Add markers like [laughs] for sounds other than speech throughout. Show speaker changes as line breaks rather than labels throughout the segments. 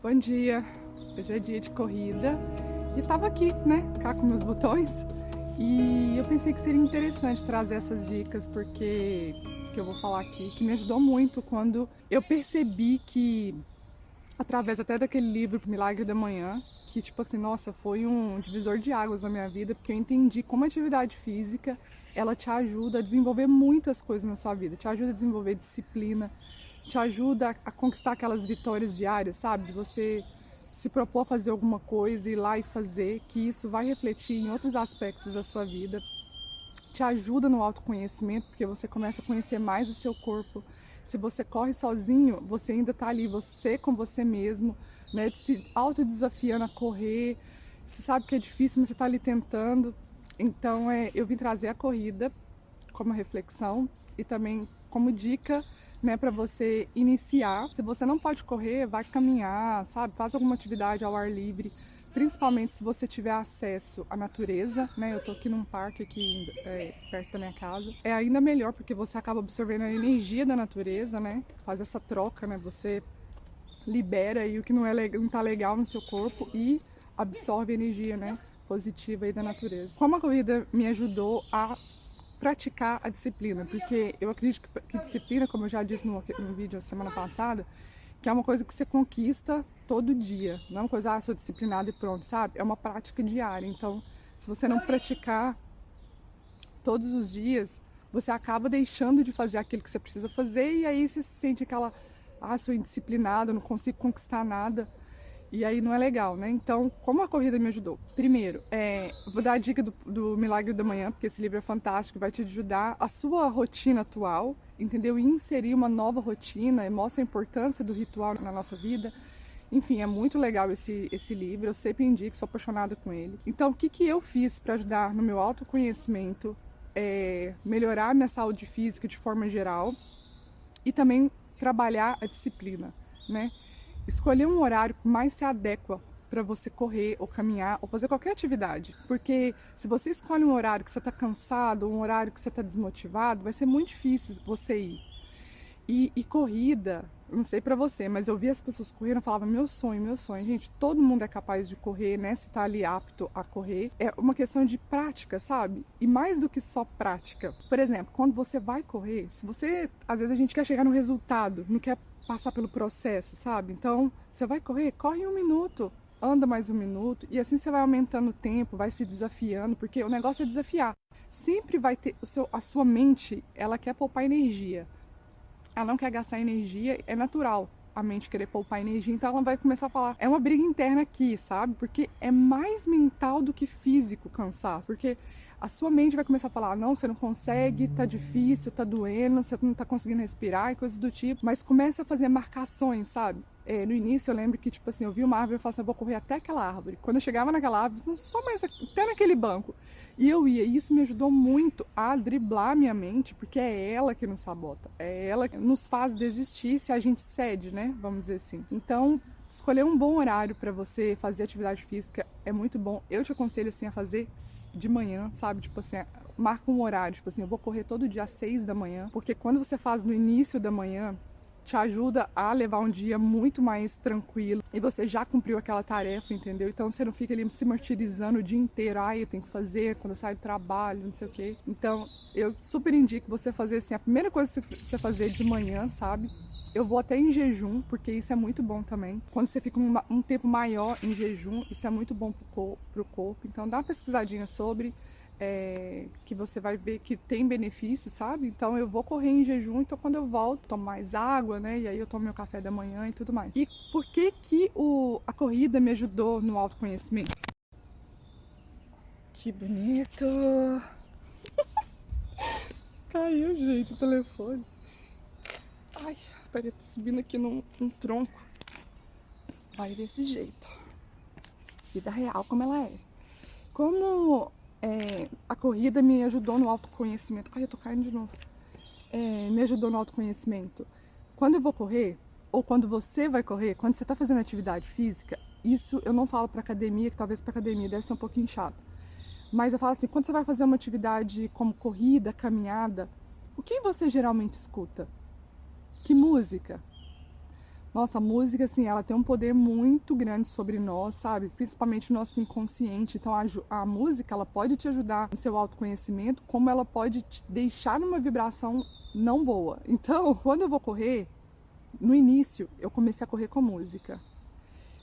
Bom dia, hoje é dia de corrida. E tava aqui, né, cá com meus botões. E eu pensei que seria interessante trazer essas dicas porque que eu vou falar aqui, que me ajudou muito quando eu percebi que através até daquele livro Milagre da Manhã, que tipo assim, nossa, foi um divisor de águas na minha vida, porque eu entendi como a atividade física, ela te ajuda a desenvolver muitas coisas na sua vida, te ajuda a desenvolver disciplina, te ajuda a conquistar aquelas vitórias diárias, sabe? De você se propor a fazer alguma coisa, ir lá e fazer, que isso vai refletir em outros aspectos da sua vida. Te ajuda no autoconhecimento, porque você começa a conhecer mais o seu corpo. Se você corre sozinho, você ainda está ali, você com você mesmo, né? Se autodesafiando a correr. Você sabe que é difícil, mas você está ali tentando. Então, é, eu vim trazer a corrida como reflexão e também como dica né, para você iniciar. Se você não pode correr, vai caminhar, sabe? Faz alguma atividade ao ar livre, principalmente se você tiver acesso à natureza, né? Eu tô aqui num parque aqui é, perto da minha casa. É ainda melhor porque você acaba absorvendo a energia da natureza, né? Faz essa troca, né? Você libera aí o que não é não tá legal no seu corpo e absorve energia, né? Positiva aí da natureza. Como a corrida me ajudou a praticar a disciplina, porque eu acredito que, que disciplina, como eu já disse no, no vídeo semana passada, que é uma coisa que você conquista todo dia, não é uma coisa, ah, sou disciplinada e pronto, sabe? É uma prática diária, então se você não praticar todos os dias, você acaba deixando de fazer aquilo que você precisa fazer e aí você se sente aquela, ah, sou indisciplinada, não consigo conquistar nada. E aí não é legal, né? Então, como a corrida me ajudou? Primeiro, é, vou dar a dica do, do, Milagre da Manhã, porque esse livro é fantástico, vai te ajudar a sua rotina atual, entendeu? E inserir uma nova rotina, mostra a importância do ritual na nossa vida. Enfim, é muito legal esse, esse livro, eu sempre indico, sou apaixonada com ele. Então, o que, que eu fiz para ajudar no meu autoconhecimento, é, melhorar minha saúde física de forma geral e também trabalhar a disciplina, né? Escolher um horário que mais se adequa para você correr ou caminhar ou fazer qualquer atividade. Porque se você escolhe um horário que você está cansado, um horário que você está desmotivado, vai ser muito difícil você ir. E, e corrida, não sei para você, mas eu vi as pessoas correndo e falava meu sonho, meu sonho. Gente, todo mundo é capaz de correr, né? Se tá ali apto a correr. É uma questão de prática, sabe? E mais do que só prática. Por exemplo, quando você vai correr, se você. Às vezes a gente quer chegar no resultado, não quer passar pelo processo, sabe? Então, você vai correr, corre um minuto, anda mais um minuto, e assim você vai aumentando o tempo, vai se desafiando, porque o negócio é desafiar. Sempre vai ter o seu, a sua mente, ela quer poupar energia. Ela não quer gastar energia, é natural a mente querer poupar energia, então ela vai começar a falar. É uma briga interna aqui, sabe? Porque é mais mental do que físico cansaço. Porque a sua mente vai começar a falar: não, você não consegue, tá difícil, tá doendo, você não tá conseguindo respirar e coisas do tipo. Mas começa a fazer marcações, sabe? É, no início eu lembro que, tipo assim, eu vi uma árvore e falava assim: eu vou correr até aquela árvore. Quando eu chegava naquela árvore, só mais até naquele banco. E eu ia, e isso me ajudou muito a driblar minha mente, porque é ela que nos sabota, é ela que nos faz desistir se a gente cede, né? Vamos dizer assim. Então, escolher um bom horário para você fazer atividade física é muito bom. Eu te aconselho assim a fazer de manhã, sabe? Tipo assim, marca um horário, tipo assim, eu vou correr todo dia às seis da manhã, porque quando você faz no início da manhã, te ajuda a levar um dia muito mais tranquilo e você já cumpriu aquela tarefa, entendeu? Então você não fica ali se martirizando o dia inteiro, ai, eu tenho que fazer quando eu saio do trabalho, não sei o quê. Então eu super indico você fazer assim, a primeira coisa que você fazer de manhã, sabe? Eu vou até em jejum, porque isso é muito bom também. Quando você fica um, um tempo maior em jejum, isso é muito bom para o corpo. Então dá uma pesquisadinha sobre, é, que você vai ver que tem benefício, sabe? Então eu vou correr em jejum, então quando eu volto, tomo mais água, né? E aí eu tomo meu café da manhã e tudo mais. E por que que o, a corrida me ajudou no autoconhecimento? Que bonito! [laughs] Caiu, gente, o telefone. Ai, peraí, tô subindo aqui num, num tronco. Vai desse jeito. Vida real como ela é. Como é, a corrida me ajudou no autoconhecimento. Ai, eu tô caindo de novo. É, me ajudou no autoconhecimento. Quando eu vou correr, ou quando você vai correr, quando você está fazendo atividade física, isso eu não falo para academia, que talvez para academia deve ser um pouquinho chato. Mas eu falo assim, quando você vai fazer uma atividade como corrida, caminhada, o que você geralmente escuta? Que música? Nossa, a música, assim, ela tem um poder muito grande sobre nós, sabe? Principalmente o nosso inconsciente. Então, a, a, música, ela pode te ajudar no seu autoconhecimento, como ela pode te deixar numa vibração não boa. [laughs] Então, quando eu vou correr, no início, eu comecei a correr com música.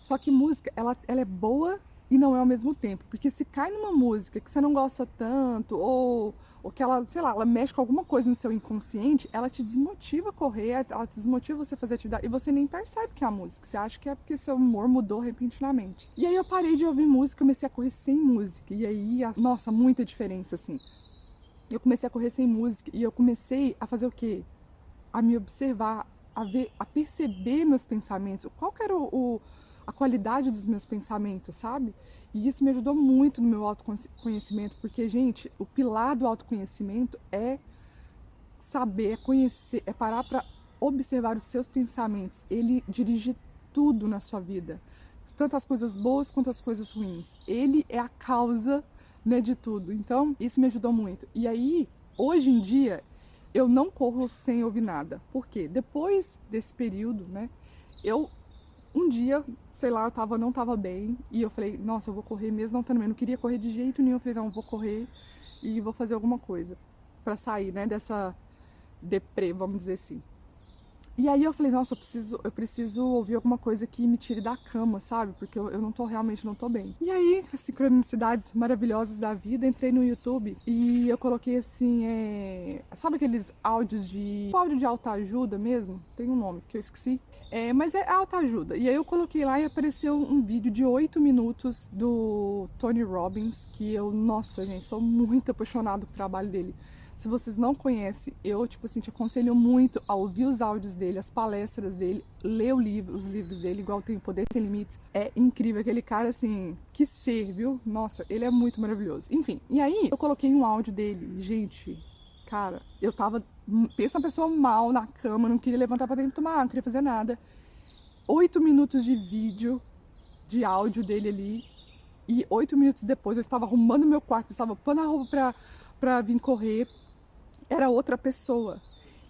Só que música, ela, ela é boa e não é ao mesmo tempo. Porque se cai numa música que você não gosta tanto, ou, ou que ela, sei lá, ela mexe com alguma coisa no seu inconsciente, ela te desmotiva a correr, ela te desmotiva você fazer atividade, e você nem percebe que é a música. Você acha que é porque seu humor mudou repentinamente. E aí eu parei de ouvir música, comecei a correr sem música. E aí, nossa, muita diferença, assim. Eu comecei a correr sem música e eu comecei a fazer o quê? A me observar, a ver, a perceber meus pensamentos. Qual que era o, o a qualidade dos meus pensamentos, sabe? E isso me ajudou muito no meu autoconhecimento, porque, gente, o pilar do autoconhecimento é saber, é conhecer, é parar para observar os seus pensamentos. Ele dirige tudo na sua vida, tanto as coisas boas quanto as coisas ruins. Ele é a causa né, de tudo. Então, isso me ajudou muito. E aí, hoje em dia, eu não corro sem ouvir nada. Por quê? Depois desse período, né, eu um dia, sei lá, eu tava, não tava bem e eu falei, nossa, eu vou correr mesmo não estando bem. Eu não queria correr de jeito nenhum. Eu falei, não, eu vou correr e vou fazer alguma coisa para sair, né, dessa deprê, vamos dizer assim. E aí eu falei, nossa, eu preciso, eu preciso ouvir alguma coisa que me tire da cama, sabe? Porque eu, eu não tô, realmente não tô bem. E aí, as sincronicidades maravilhosas da vida, entrei no YouTube e eu coloquei assim, é... sabe aqueles áudios de... áudio de alta ajuda mesmo? Tem um nome que eu esqueci. É, mas é alta ajuda. E aí eu coloquei lá e apareceu um vídeo de 8 minutos do Tony Robbins, que eu, nossa, gente, sou muito apaixonado com o trabalho dele. Se vocês não conhecem, eu, tipo assim, te aconselho muito a ouvir os áudios dele, as palestras dele, ler livro, os livros dele, igual tem Poder Sem Limites. É incrível, aquele cara, assim, que ser, viu? Nossa, ele é muito maravilhoso. Enfim, e aí eu coloquei um áudio dele, gente, cara, eu tava, pensa uma pessoa mal na cama, não queria levantar pra dentro tomar não queria fazer nada. Oito minutos de vídeo, de áudio dele ali, e oito minutos depois eu estava arrumando meu quarto, eu estava pondo a roupa pra, pra vir correr, era outra pessoa.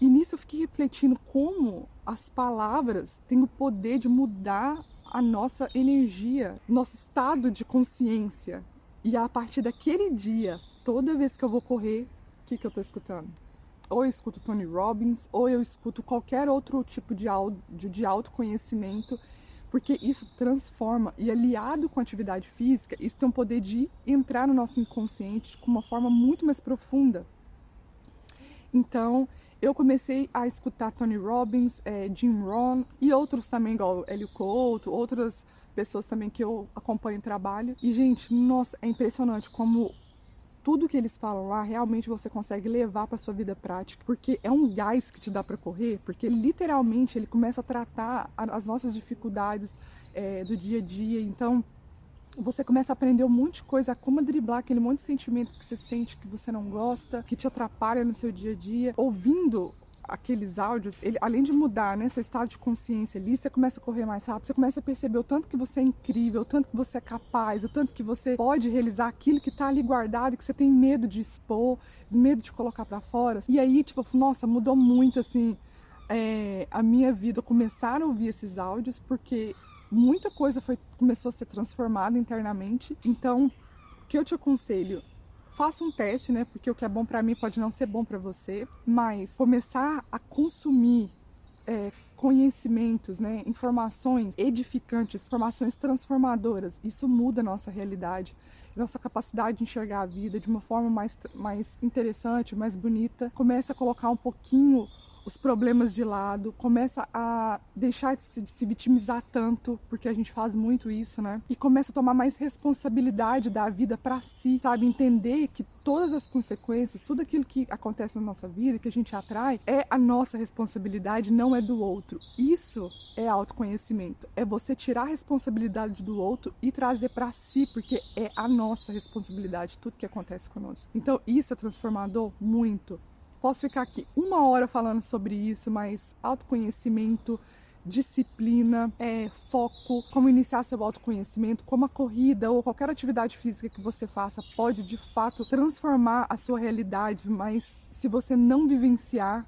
E nisso eu fiquei refletindo como as palavras têm o poder de mudar a nossa energia, nosso estado de consciência. E a partir daquele dia, toda vez que eu vou correr, o que, que eu estou escutando? Ou eu escuto Tony Robbins, ou eu escuto qualquer outro tipo de, áudio, de autoconhecimento, porque isso transforma. E aliado com a atividade física, isso tem o poder de entrar no nosso inconsciente com uma forma muito mais profunda. Então, eu comecei a escutar Tony Robbins, é, Jim Rohn e outros também, igual Hélio Couto, outras pessoas também que eu acompanho o trabalho. E, gente, nossa, é impressionante como tudo que eles falam lá realmente você consegue levar para sua vida prática, porque é um gás que te dá para correr, porque literalmente ele começa a tratar as nossas dificuldades é, do dia a dia. Então, você começa a aprender um monte de coisa, como driblar aquele monte de sentimento que você sente que você não gosta, que te atrapalha no seu dia a dia. Ouvindo aqueles áudios, ele, além de mudar né, seu estado de consciência ali, você começa a correr mais rápido, você começa a perceber o tanto que você é incrível, o tanto que você é capaz, o tanto que você pode realizar aquilo que está ali guardado, que você tem medo de expor, medo de colocar para fora. E aí, tipo, nossa, mudou muito assim. É, a minha vida começar a ouvir esses áudios porque muita coisa foi, começou a ser transformada internamente. Então, o que eu te aconselho? Faça um teste, né? Porque o que é bom para mim pode não ser bom para você, mas começar a consumir é, conhecimentos, né, informações edificantes, informações transformadoras. Isso muda a nossa realidade, nossa capacidade de enxergar a vida de uma forma mais, mais interessante, mais bonita. Começa a colocar um pouquinho os problemas de lado, começa a deixar de se, de se, vitimizar tanto, porque a gente faz muito isso, né? E começa a tomar mais responsabilidade da vida para si, sabe? Entender que todas as consequências, tudo aquilo que acontece na nossa vida, que a gente atrai, é a nossa responsabilidade, não é do outro. Isso é autoconhecimento, é você tirar a responsabilidade do outro e trazer para si, porque é a nossa responsabilidade tudo que acontece conosco. Então, isso é transformador muito. Posso ficar aqui uma hora falando sobre isso, mas autoconhecimento, disciplina, é, foco, como iniciar seu autoconhecimento, como a corrida ou qualquer atividade física que você faça pode de fato transformar a sua realidade, mas se você não vivenciar,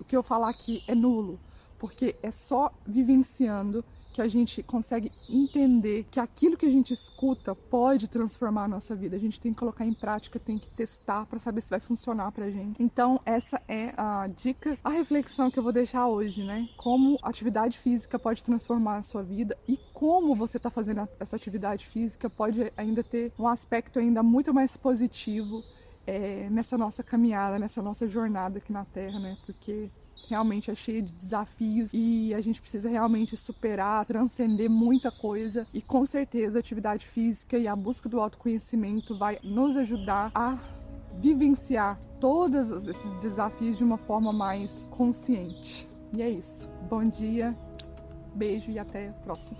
o que eu falar aqui é nulo porque é só vivenciando que a gente consegue entender que aquilo que a gente escuta pode transformar a nossa vida. A gente tem que colocar em prática, tem que testar para saber se vai funcionar pra gente. Então, essa é a dica, a reflexão que eu vou deixar hoje, né? Como atividade física pode transformar a sua vida e como você está fazendo essa atividade física pode ainda ter um aspecto ainda muito mais positivo é, nessa nossa caminhada, nessa nossa jornada aqui na Terra, né? Porque realmente é cheia de desafios e a gente precisa realmente superar, transcender muita coisa e com certeza a atividade física e a busca do autoconhecimento vai nos ajudar a vivenciar todos esses desafios de uma forma mais consciente. E é isso. Bom dia, beijo e até a próxima.